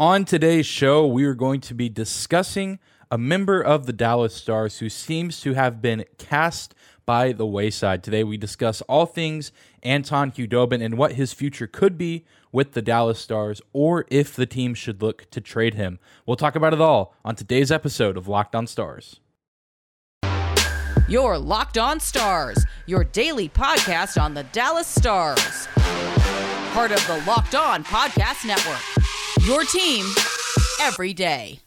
On today's show, we are going to be discussing a member of the Dallas Stars who seems to have been cast by the wayside. Today, we discuss all things Anton Khudobin and what his future could be with the Dallas Stars, or if the team should look to trade him. We'll talk about it all on today's episode of Locked On Stars. Your Locked On Stars, your daily podcast on the Dallas Stars. Part of the Locked On Podcast Network. Your team every day.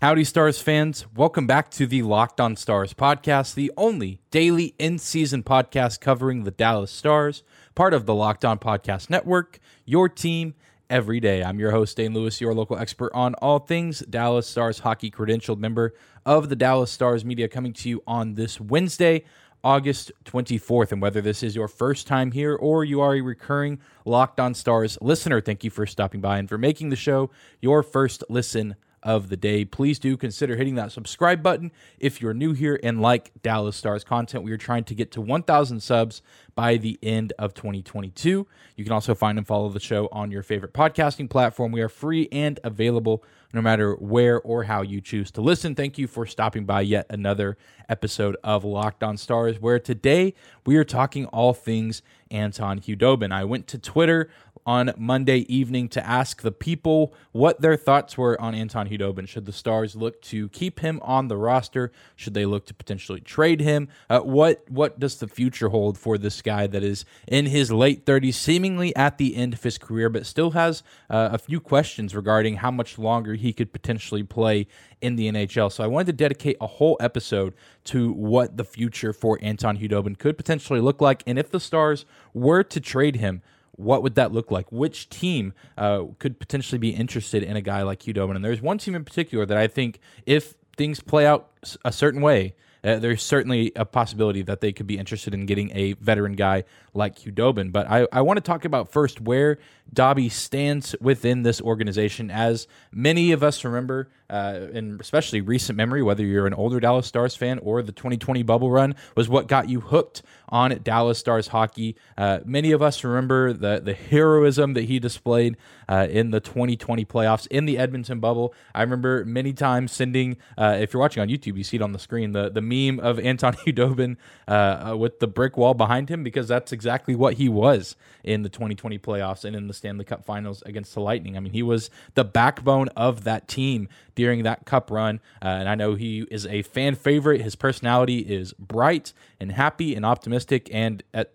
Howdy, Stars fans. Welcome back to the Locked On Stars podcast, the only daily in season podcast covering the Dallas Stars, part of the Locked On Podcast Network, your team every day. I'm your host, Dane Lewis, your local expert on all things Dallas Stars hockey, credentialed member of the Dallas Stars media, coming to you on this Wednesday. August 24th. And whether this is your first time here or you are a recurring Locked On Stars listener, thank you for stopping by and for making the show your first listen of the day. Please do consider hitting that subscribe button if you're new here and like Dallas Stars content. We are trying to get to 1,000 subs by the end of 2022. You can also find and follow the show on your favorite podcasting platform. We are free and available no matter where or how you choose to listen. Thank you for stopping by yet another episode of Locked On Stars, where today we are talking all things Anton Khudobin. I went to Twitter on Monday evening to ask the people what their thoughts were on Anton Khudobin. Should the Stars look to keep him on the roster? Should they look to potentially trade him? Uh, what what does the future hold for this guy that is in his late 30s, seemingly at the end of his career, but still has uh, a few questions regarding how much longer he could potentially play in the NHL. So I wanted to dedicate a whole episode to what the future for Anton Khudobin could potentially look like, and if the Stars were to trade him what would that look like? Which team uh, could potentially be interested in a guy like Khudobin? And there's one team in particular that I think if things play out a certain way, uh, there's certainly a possibility that they could be interested in getting a veteran guy like Khudobin. But I, I want to talk about first where Dobby stands within this organization. As many of us remember, uh, and especially recent memory, whether you're an older Dallas Stars fan or the 2020 bubble run, was what got you hooked on Dallas Stars hockey. Uh, many of us remember the the heroism that he displayed uh, in the 2020 playoffs in the Edmonton bubble. I remember many times sending, uh, if you're watching on YouTube, you see it on the screen, the the meme of Anton Khudobin uh, uh, with the brick wall behind him because that's exactly what he was in the 2020 playoffs and in the Stanley Cup Finals against the Lightning. I mean, he was the backbone of that team during that Cup run, uh, and I know he is a fan favorite. His personality is bright and happy and optimistic, and at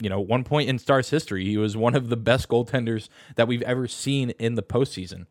you know, one point in Stars history, he was one of the best goaltenders that we've ever seen in the postseason.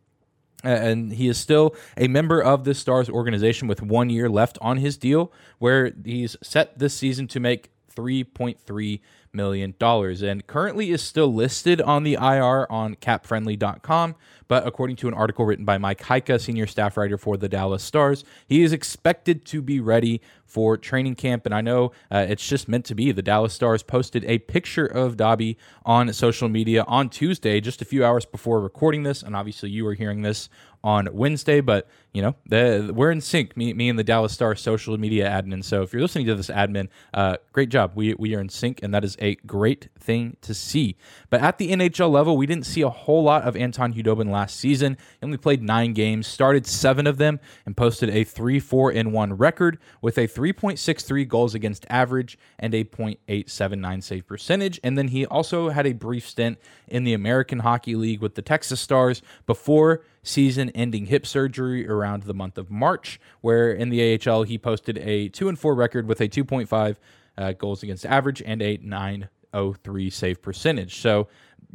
And he is still a member of the Stars organization with one year left on his deal, where he's set this season to make $3.3 million dollars and currently is still listed on the IR on capfriendly.com. But according to an article written by Mike Heika, senior staff writer for the Dallas Stars, he is expected to be ready for training camp. And I know uh, it's just meant to be. The Dallas Stars posted a picture of Dobby on social media on Tuesday, just a few hours before recording this. And obviously, you are hearing this on Wednesday, but you know the, we're in sync. Me, me and the Dallas Star social media admin. So if you're listening to this admin, uh, great job. We we are in sync, and that is a great thing to see. But at the NHL level, we didn't see a whole lot of Anton Khudobin last season. He only played nine games, started seven of them, and posted a three four in one record with a 3.63 goals against average and a .879 save percentage. And then he also had a brief stint in the American Hockey League with the Texas Stars before season ending hip surgery around the month of March, where in the AHL he posted a 2 and 4 record with a 2.5 uh, goals against average and a 903 save percentage. So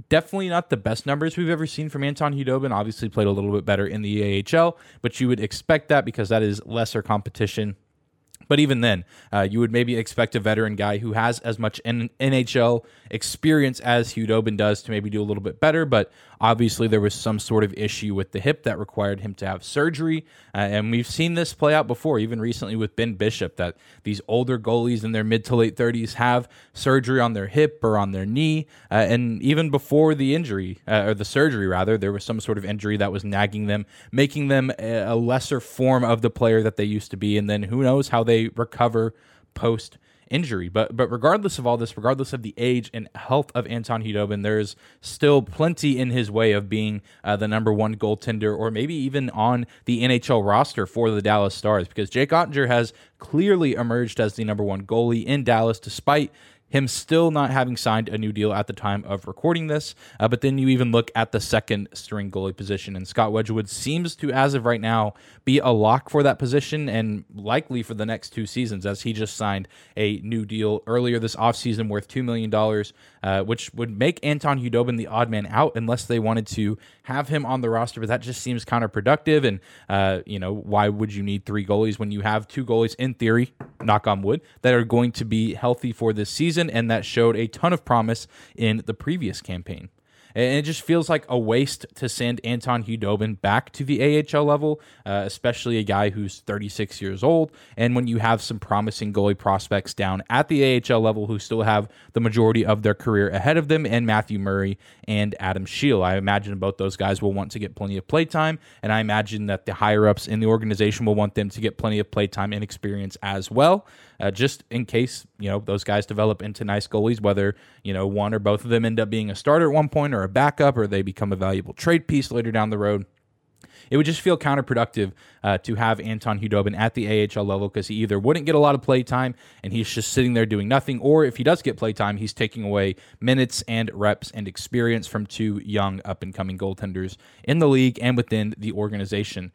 definitely not the best numbers we've ever seen from Anton Khudobin. Obviously played a little bit better in the AHL, but you would expect that because that is lesser competition But even then, uh, you would maybe expect a veteran guy who has as much N- NHL experience as Khudobin does to maybe do a little bit better. But obviously, there was some sort of issue with the hip that required him to have surgery. Uh, and we've seen this play out before, even recently with Ben Bishop, that these older goalies in their mid to late 30s have surgery on their hip or on their knee. Uh, and even before the injury, uh, or the surgery rather, there was some sort of injury that was nagging them, making them a lesser form of the player that they used to be. And then who knows how they recover post injury. But but regardless of all this, regardless of the age and health of Anton Khudobin, there's still plenty in his way of being uh, the number one goaltender, or maybe even on the NHL roster for the Dallas Stars, because Jake Oettinger has clearly emerged as the number one goalie in Dallas, despite him still not having signed a new deal at the time of recording this. Uh, but then you even look at the second string goalie position, and Scott Wedgewood seems to, as of right now, be a lock for that position and likely for the next two seasons, as he just signed a new deal earlier this offseason worth $2 million, uh, which would make Anton Khudobin the odd man out unless they wanted to have him on the roster. But that just seems counterproductive. And, uh, you know, why would you need three goalies when you have two goalies, in theory, knock on wood, that are going to be healthy for this season and that showed a ton of promise in the previous campaign? And it just feels like a waste to send Anton Khudobin back to the AHL level, uh, especially a guy who's 36 years old. And when you have some promising goalie prospects down at the AHL level who still have the majority of their career ahead of them, and Matthew Murray and Adam Scheel. I imagine both those guys will want to get plenty of playtime, and I imagine that the higher ups in the organization will want them to get plenty of playtime and experience as well uh, just in case you know those guys develop into nice goalies. Whether you know one or both of them end up being a starter at one point or a backup, or they become a valuable trade piece later down the road. It would just feel counterproductive uh, to have Anton Khudobin at the AHL level because he either wouldn't get a lot of play time and he's just sitting there doing nothing, or if he does get play time, he's taking away minutes and reps and experience from two young up and coming goaltenders in the league and within the organization.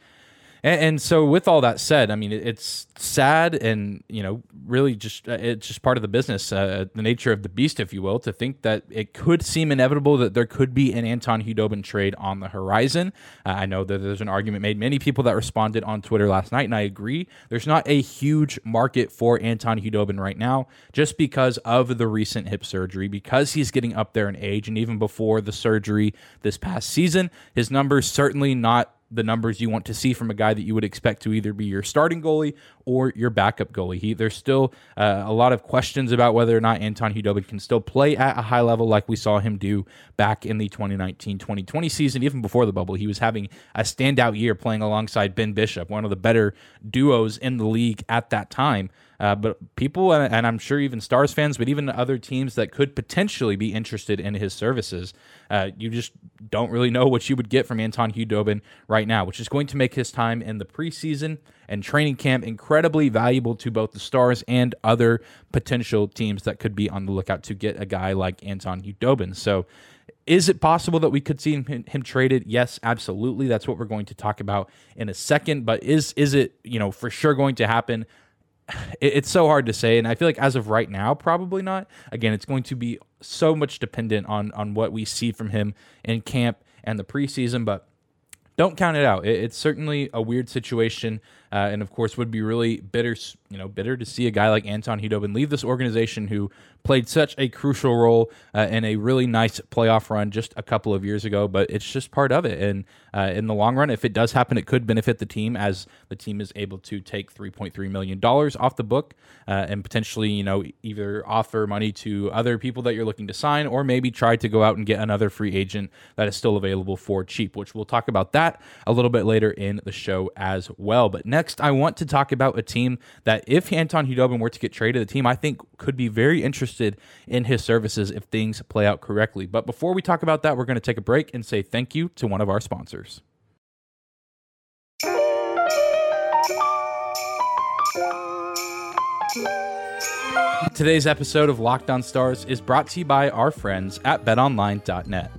And, and, so, with all that said, I mean, it's sad and, you know, really just, uh, it's just part of the business, uh, the nature of the beast, if you will, to think that it could seem inevitable that there could be an Anton Khudobin trade on the horizon. Uh, I know that there's an argument made, many people that responded on Twitter last night, and I agree. There's not a huge market for Anton Khudobin right now, just because of the recent hip surgery, because he's getting up there in age, and even before the surgery this past season, his numbers certainly not the numbers you want to see from a guy that you would expect to either be your starting goalie or your backup goalie. He, there's still uh, a lot of questions about whether or not Anton Khudobin can still play at a high level like we saw him do back in the 2019-2020 season, even before the bubble. He was having a standout year playing alongside Ben Bishop, one of the better duos in the league at that time. Uh, but people, and I'm sure even Stars fans, but even other teams that could potentially be interested in his services, uh, you just don't really know what you would get from Anton Khudobin right now, which is going to make his time in the preseason and training camp incredibly valuable to both the Stars and other potential teams that could be on the lookout to get a guy like Anton Khudobin. So, is it possible that we could see him, him, traded? Yes, absolutely. That's what we're going to talk about in a second. But is is it you know for sure going to happen? it, it's so hard to say, and I feel like as of right now, probably not. Again, it's going to be so much dependent on on what we see from him in camp and the preseason, but don't count it out. It, it's certainly a weird situation uh, and of course, would be really bitter, you know, bitter to see a guy like Anton Khudobin leave this organization who played such a crucial role uh, in a really nice playoff run just a couple of years ago. But it's just part of it, and uh, in the long run, if it does happen, it could benefit the team as the team is able to take three point three million dollars off the book uh, and potentially, you know, either offer money to other people that you're looking to sign, or maybe try to go out and get another free agent that is still available for cheap. Which we'll talk about that a little bit later in the show as well. But now Next, I want to talk about a team that, if Anton Khudobin were to get traded, the team I think could be very interested in his services if things play out correctly. But before we talk about that, we're going to take a break and say thank you to one of our sponsors. Today's episode of Locked On Stars is brought to you by our friends at betonline.net.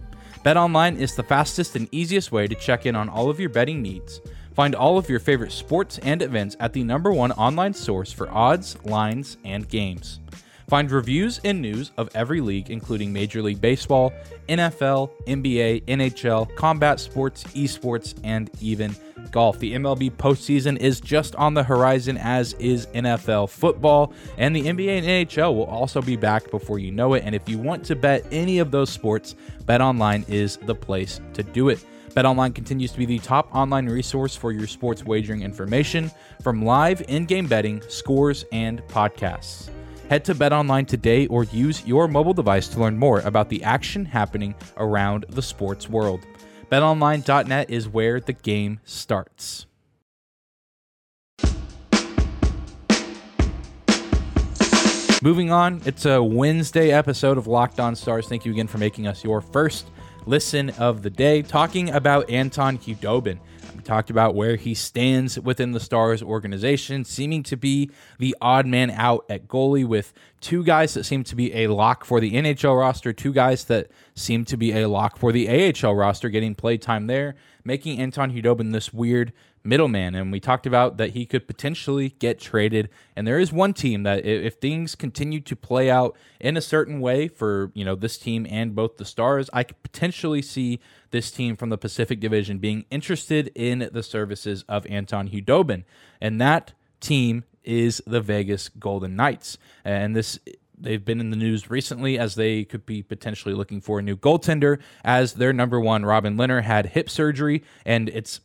BetOnline is the fastest and easiest way to check in on all of your betting needs. Find all of your favorite sports and events at the number one online source for odds, lines, and games. Find reviews and news of every league, including Major League Baseball, NFL, NBA, NHL, combat sports, esports, and even golf. The MLB postseason is just on the horizon, as is NFL football, and the NBA and NHL will also be back before you know it. And if you want to bet any of those sports, BetOnline is the place to do it. BetOnline continues to be the top online resource for your sports wagering information, from live in-game betting, scores, and podcasts. Head to BetOnline today or use your mobile device to learn more about the action happening around the sports world. BetOnline.net is where the game starts. Moving on, it's a Wednesday episode of Locked On Stars. Thank you again for making us your first listen of the day, talking about Anton Khudobin. We talked about where he stands within the Stars organization, seeming to be the odd man out at goalie with two guys that seem to be a lock for the NHL roster, two guys that seem to be a lock for the AHL roster, getting play time there, making Anton Khudobin this weird middleman. And we talked about that he could potentially get traded. And there is one team that if things continue to play out in a certain way for, you know, this team and both the Stars, I could potentially see this team from the Pacific Division being interested in the services of Anton Khudobin, And that team is the Vegas Golden Knights. And this they've been in the news recently as they could be potentially looking for a new goaltender as their number one Robin Lehner had hip surgery and it's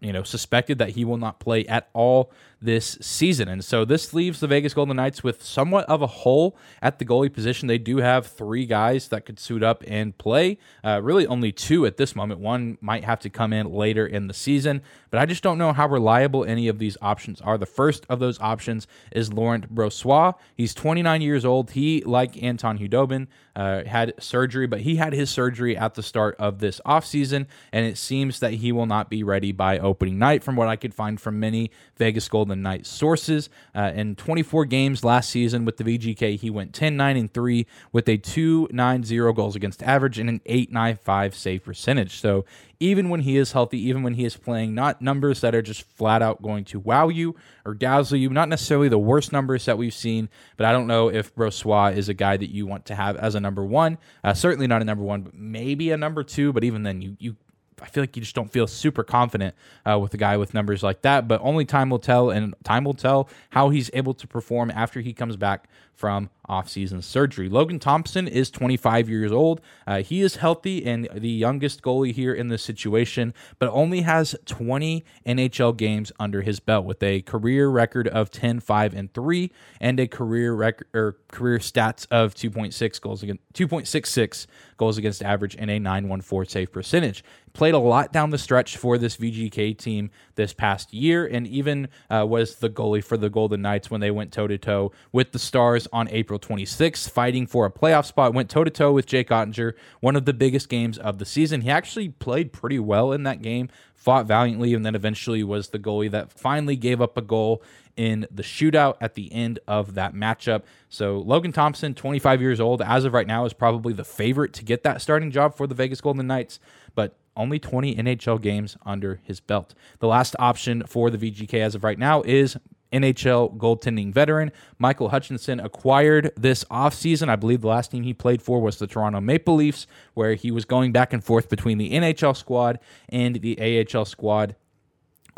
you know, suspected that he will not play at all this season. And so this leaves the Vegas Golden Knights with somewhat of a hole at the goalie position. They do have three guys that could suit up and play. Uh, really, only two at this moment. One might have to come in later in the season, but I just don't know how reliable any of these options are. The first of those options is Laurent Brossoit. He's 29 years old. He, like Anton Khudobin, uh, had surgery, but he had his surgery at the start of this offseason, and it seems that he will not be ready by opening night, from what I could find from many Vegas Golden Golden Knights sources. Uh, in 24 games last season with the VGK, he went 10 9 and 3 with a 2.90 goals against average and an 8.95 save percentage. So even when he is healthy, even when he is playing, not numbers that are just flat out going to wow you or dazzle you, not necessarily the worst numbers that we've seen, but I don't know if Brossoit is a guy that you want to have as a number one. Uh, certainly not a number one, but maybe a number two. But even then, you you I feel like you just don't feel super confident uh, with a guy with numbers like that. But only time will tell, and time will tell how he's able to perform after he comes back from offseason surgery. Logan Thompson is 25 years old. Uh, he is healthy and the youngest goalie here in this situation, but only has 20 NHL games under his belt with a career record of 10, 5, and 3, and a career record or career stats of 2.6 goals against 2.66 goals against average and a 914 save percentage. Played a lot down the stretch for this VGK team this past year, and even uh, was the goalie for the Golden Knights when they went toe to toe with the Stars on April 26th, fighting for a playoff spot. Went toe to toe with Jake Oettinger, one of the biggest games of the season. He actually played pretty well in that game, fought valiantly, and then eventually was the goalie that finally gave up a goal in the shootout at the end of that matchup. So Logan Thompson, 25 years old, as of right now, is probably the favorite to get that starting job for the Vegas Golden Knights, but only 20 NHL games under his belt. The last option for the VGK as of right now is NHL goaltending veteran. Michael Hutchinson acquired this offseason. I believe the last team he played for was the Toronto Maple Leafs, where he was going back and forth between the NHL squad and the AHL squad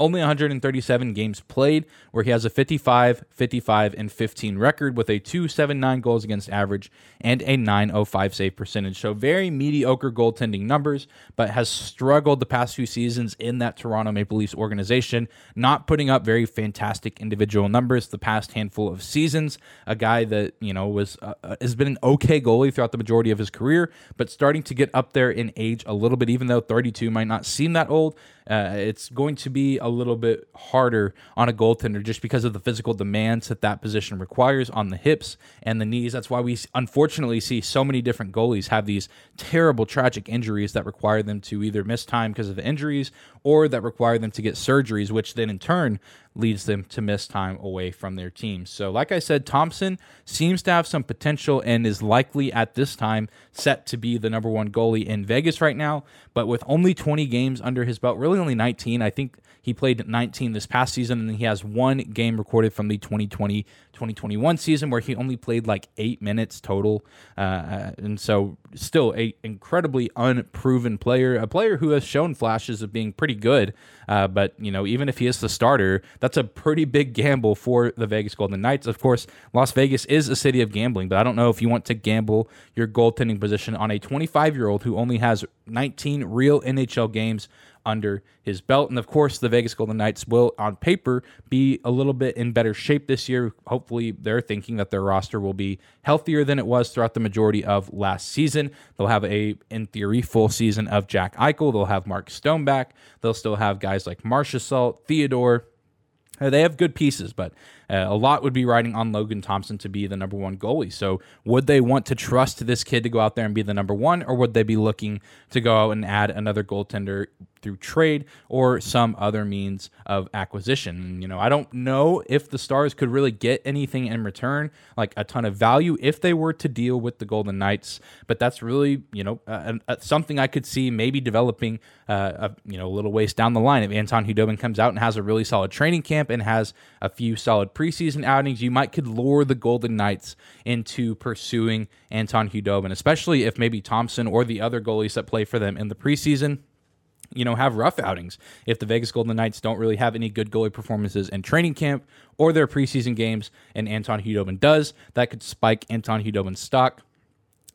only 137 games played, where he has a 55, 55, and 15 record with a 279 goals against average and a 905 save percentage. So very mediocre goaltending numbers, but has struggled the past few seasons in that Toronto Maple Leafs organization, not putting up very fantastic individual numbers the past handful of seasons. A guy that, you know, was uh, uh has been an okay goalie throughout the majority of his career, but starting to get up there in age a little bit, even though 32 might not seem that old. Uh, it's going to be a little bit harder on a goaltender just because of the physical demands that that position requires on the hips and the knees. That's why we unfortunately see so many different goalies have these terrible, tragic injuries that require them to either miss time because of injuries or that require them to get surgeries, which then in turn leads them to miss time away from their team. So, like I said, Thompson seems to have some potential and is likely at this time set to be the number one goalie in Vegas right now. But with only 20 games under his belt, really only 19, I think he played 19 this past season, and he has one game recorded from the 2020 2021 season where he only played like eight minutes total. Uh, uh, and so, still a incredibly unproven player, a player who has shown flashes of being pretty good. Uh, but, you know, even if he is the starter, that's a pretty big gamble for the Vegas Golden Knights. Of course, Las Vegas is a city of gambling, but I don't know if you want to gamble your goaltending position on a 25 year old who only has 19 real NHL games under his belt. And of course, the Vegas Golden Knights will, on paper, be a little bit in better shape this year. Hopefully, they're thinking that their roster will be healthier than it was throughout the majority of last season. They'll have a, in theory, full season of Jack Eichel. They'll have Mark Stone back. They'll still have guys like Marchessault, Theodore. Uh, they have good pieces, but uh, a lot would be riding on Logan Thompson to be the number one goalie. So, would they want to trust this kid to go out there and be the number one, or would they be looking to go out and add another goaltender through trade or some other means of acquisition. You know, I don't know if the Stars could really get anything in return, like a ton of value, if they were to deal with the Golden Knights. But that's really, you know, uh, uh, something I could see maybe developing, uh, a, you know, a little ways down the line. If Anton Khudobin comes out and has a really solid training camp and has a few solid preseason outings, you might could lure the Golden Knights into pursuing Anton Khudobin, especially if maybe Thompson or the other goalies that play for them in the preseason you know, have rough outings. If the Vegas Golden Knights don't really have any good goalie performances in training camp or their preseason games, and Anton Khudobin does, that could spike Anton Khudobin's stock.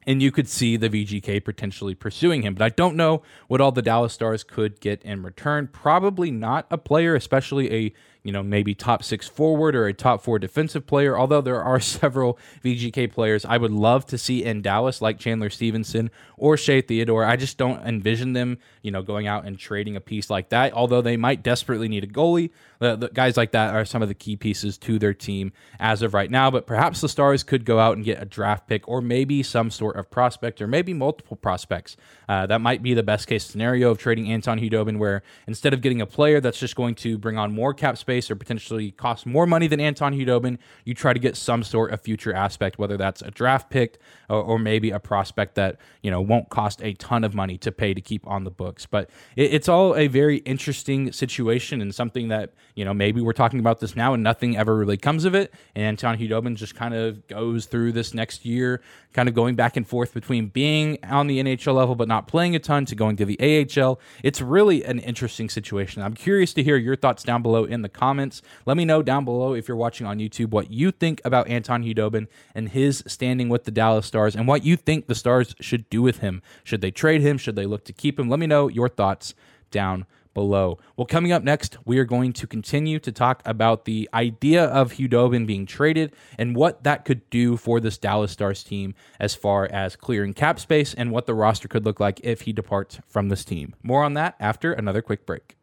And you could see the VGK potentially pursuing him. But I don't know what all the Dallas Stars could get in return. Probably not a player, especially a you know, maybe top six forward or a top four defensive player. Although there are several VGK players I would love to see in Dallas, like Chandler Stephenson or Shea Theodore. I just don't envision them, you know, going out and trading a piece like that. Although they might desperately need a goalie, the, the guys like that are some of the key pieces to their team as of right now. But perhaps the Stars could go out and get a draft pick or maybe some sort of prospect or maybe multiple prospects. Uh, that might be the best case scenario of trading Anton Khudobin, where instead of getting a player that's just going to bring on more cap space or potentially cost more money than Anton Khudobin, you try to get some sort of future aspect, whether that's a draft pick or, or maybe a prospect that you know won't cost a ton of money to pay to keep on the books. But it, it's all a very interesting situation and something that you know maybe we're talking about this now and nothing ever really comes of it. And Anton Khudobin just kind of goes through this next year, kind of going back and forth between being on the NHL level but not playing a ton to going to the AHL. It's really an interesting situation. I'm curious to hear your thoughts down below in the comments comments. Let me know down below if you're watching on YouTube what you think about Anton Khudobin and his standing with the Dallas Stars and what you think the Stars should do with him. Should they trade him? Should they look to keep him? Let me know your thoughts down below. Well, coming up next, we are going to continue to talk about the idea of Khudobin being traded and what that could do for this Dallas Stars team as far as clearing cap space and what the roster could look like if he departs from this team. More on that after another quick break.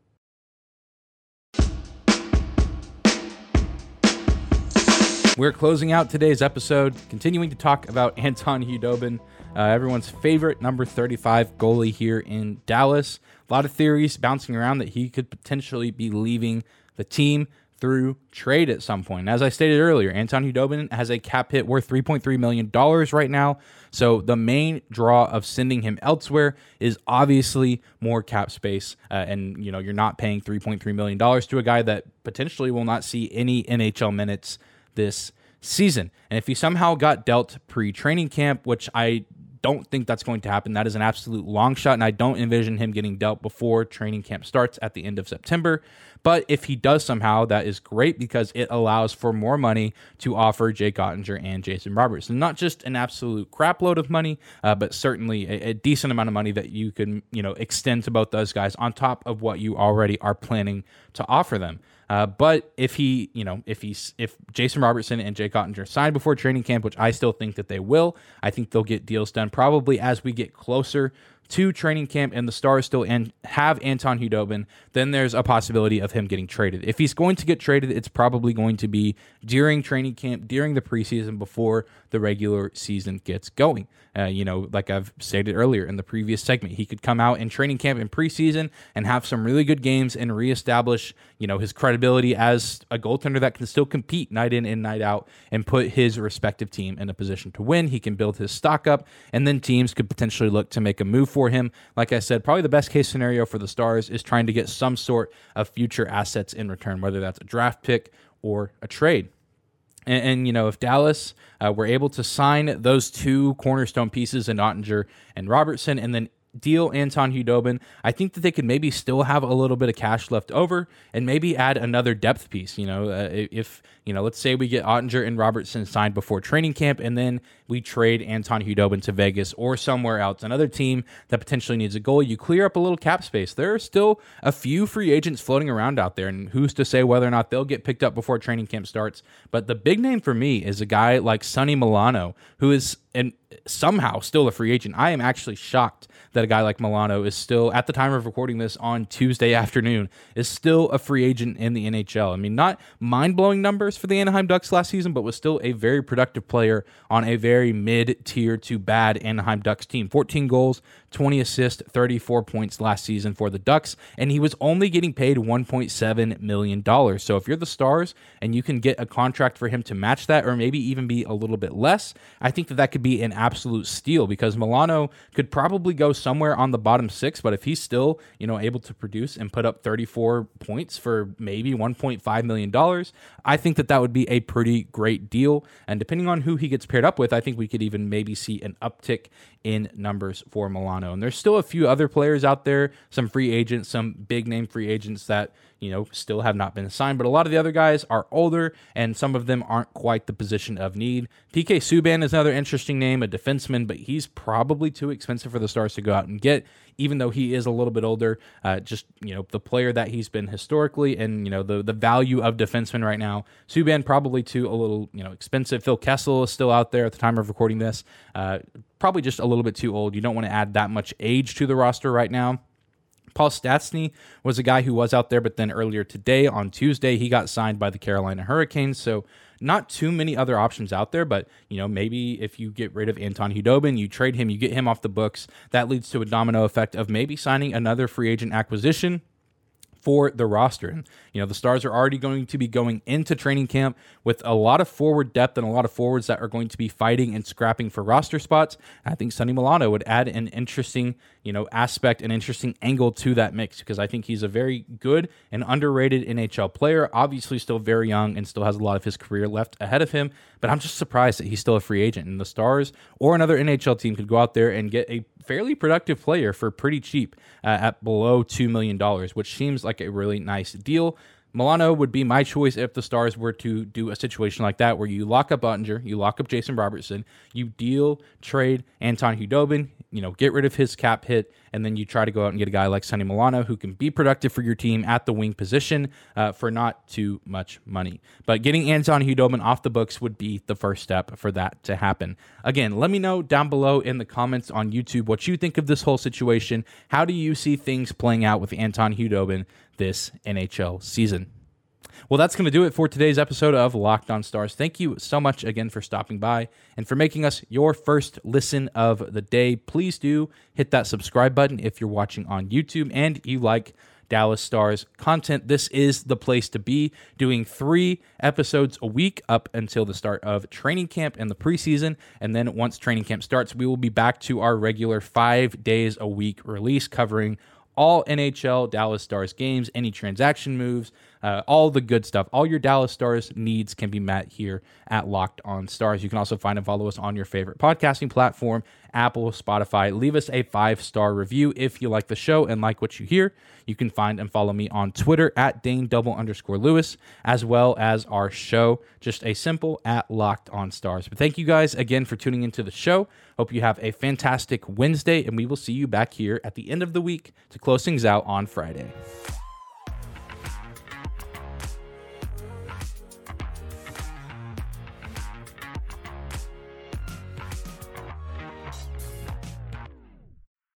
We're closing out today's episode, continuing to talk about Anton Khudobin, uh, everyone's favorite number 35 goalie here in Dallas. A lot of theories bouncing around that he could potentially be leaving the team through trade at some point. As I stated earlier, Anton Khudobin has a cap hit worth $3.3 million right now. So the main draw of sending him elsewhere is obviously more cap space. Uh, and, you know, you're not paying $3.3 million to a guy that potentially will not see any NHL minutes this season. And if he somehow got dealt pre training camp, which I don't think that's going to happen. That is an absolute long shot, and I don't envision him getting dealt before training camp starts at the end of September. But if he does somehow, that is great because it allows for more money to offer Jake Oettinger and Jason Roberts. And not just an absolute crapload of money, uh, but certainly a, a, decent amount of money that you can, you know, extend to both those guys on top of what you already are planning to offer them. Uh, but if he, you know, if he's if Jason Robertson and Jake Oettinger sign before training camp, which I still think that they will, I think they'll get deals done probably as we get closer to training camp and the Stars still an- have Anton Khudobin, then there's a possibility of him getting traded. If he's going to get traded, it's probably going to be during training camp, during the preseason, before the regular season gets going. Uh, you know, like I've stated earlier in the previous segment, he could come out in training camp in preseason and have some really good games and reestablish, you know, his credibility as a goaltender that can still compete night in and night out and put his respective team in a position to win. He can build his stock up, and then teams could potentially look to make a move for him. Like I said, probably the best case scenario for the Stars is trying to get some sort of future assets in return, whether that's a draft pick or a trade. And, and, you know, if Dallas uh, were able to sign those two cornerstone pieces in Oettinger and Robertson, and then deal Anton Khudobin, I think that they could maybe still have a little bit of cash left over and maybe add another depth piece. You know, uh, if, you know, let's say we get Oettinger and Robertson signed before training camp and then we trade Anton Khudobin to Vegas or somewhere else, another team that potentially needs a goal, you clear up a little cap space. There are still a few free agents floating around out there, and who's to say whether or not they'll get picked up before training camp starts. But the big name for me is a guy like Sonny Milano, who is and somehow still a free agent. I am actually shocked that a guy like Milano is still, at the time of recording this on Tuesday afternoon, is still a free agent in the NHL. I mean, not mind blowing numbers for the Anaheim Ducks last season, but was still a very productive player on a very mid tier to bad Anaheim Ducks team. 14 goals, 20 assists, 34 points last season for the Ducks, and he was only getting paid $1.7 million. So if you're the Stars and you can get a contract for him to match that, or maybe even be a little bit less, I think that that could be an absolute steal because Milano could probably go somewhere on the bottom six, but if he's still, you know, able to produce and put up 34 points for maybe $1.5 million, I think that that would be a pretty great deal. And depending on who he gets paired up with, I think we could even maybe see an uptick in numbers for Milano. And there's still a few other players out there, some free agents, some big name free agents that, you know, still have not been signed. But a lot of the other guys are older and some of them aren't quite the position of need. PK Subban is another interesting name, a defenseman, but he's probably too expensive for the Stars to go out and get even though he is a little bit older. Uh, just you know the player that he's been historically, and you know the the value of defensemen right now. Subban probably too a little you know expensive. Phil Kessel is still out there at the time of recording this. Uh, probably just a little bit too old. You don't want to add that much age to the roster right now. Paul Stastny was a guy who was out there, but then earlier today on Tuesday, he got signed by the Carolina Hurricanes. So not too many other options out there, but you know, maybe if you get rid of Anton Khudobin, you trade him, you get him off the books, that leads to a domino effect of maybe signing another free agent acquisition for the roster. And, you know, the Stars are already going to be going into training camp with a lot of forward depth and a lot of forwards that are going to be fighting and scrapping for roster spots. I think Sonny Milano would add an interesting, you know, aspect, an interesting angle to that mix because I think he's a very good and underrated NHL player. Obviously, still very young and still has a lot of his career left ahead of him. But I'm just surprised that he's still a free agent. And the Stars or another NHL team could go out there and get a fairly productive player for pretty cheap uh, at below $2 million, which seems like a really nice deal. Milano would be my choice if the Stars were to do a situation like that, where you lock up Oettinger, you lock up Jason Robertson, you deal, trade Anton Khudobin, you know, get rid of his cap hit, and then you try to go out and get a guy like Sonny Milano who can be productive for your team at the wing position uh, for not too much money. But getting Anton Khudobin off the books would be the first step for that to happen. Again, let me know down below in the comments on YouTube what you think of this whole situation. How do you see things playing out with Anton Khudobin this NHL season? Well, that's going to do it for today's episode of Locked On Stars. Thank you so much again for stopping by and for making us your first listen of the day. Please do hit that subscribe button if you're watching on YouTube and you like Dallas Stars content. This is the place to be, doing three episodes a week up until the start of training camp and the preseason. And then once training camp starts, we will be back to our regular five days a week release covering all NHL Dallas Stars games, any transaction moves, uh, all the good stuff. All your Dallas Stars needs can be met here at Locked On Stars. You can also find and follow us on your favorite podcasting platform, Apple, Spotify. Leave us a five star review if you like the show and like what you hear. You can find and follow me on Twitter at Dane double underscore Lewis, as well as our show, just a simple at Locked On Stars. But thank you guys again for tuning into the show. Hope you have a fantastic Wednesday, and we will see you back here at the end of the week to close things out on Friday.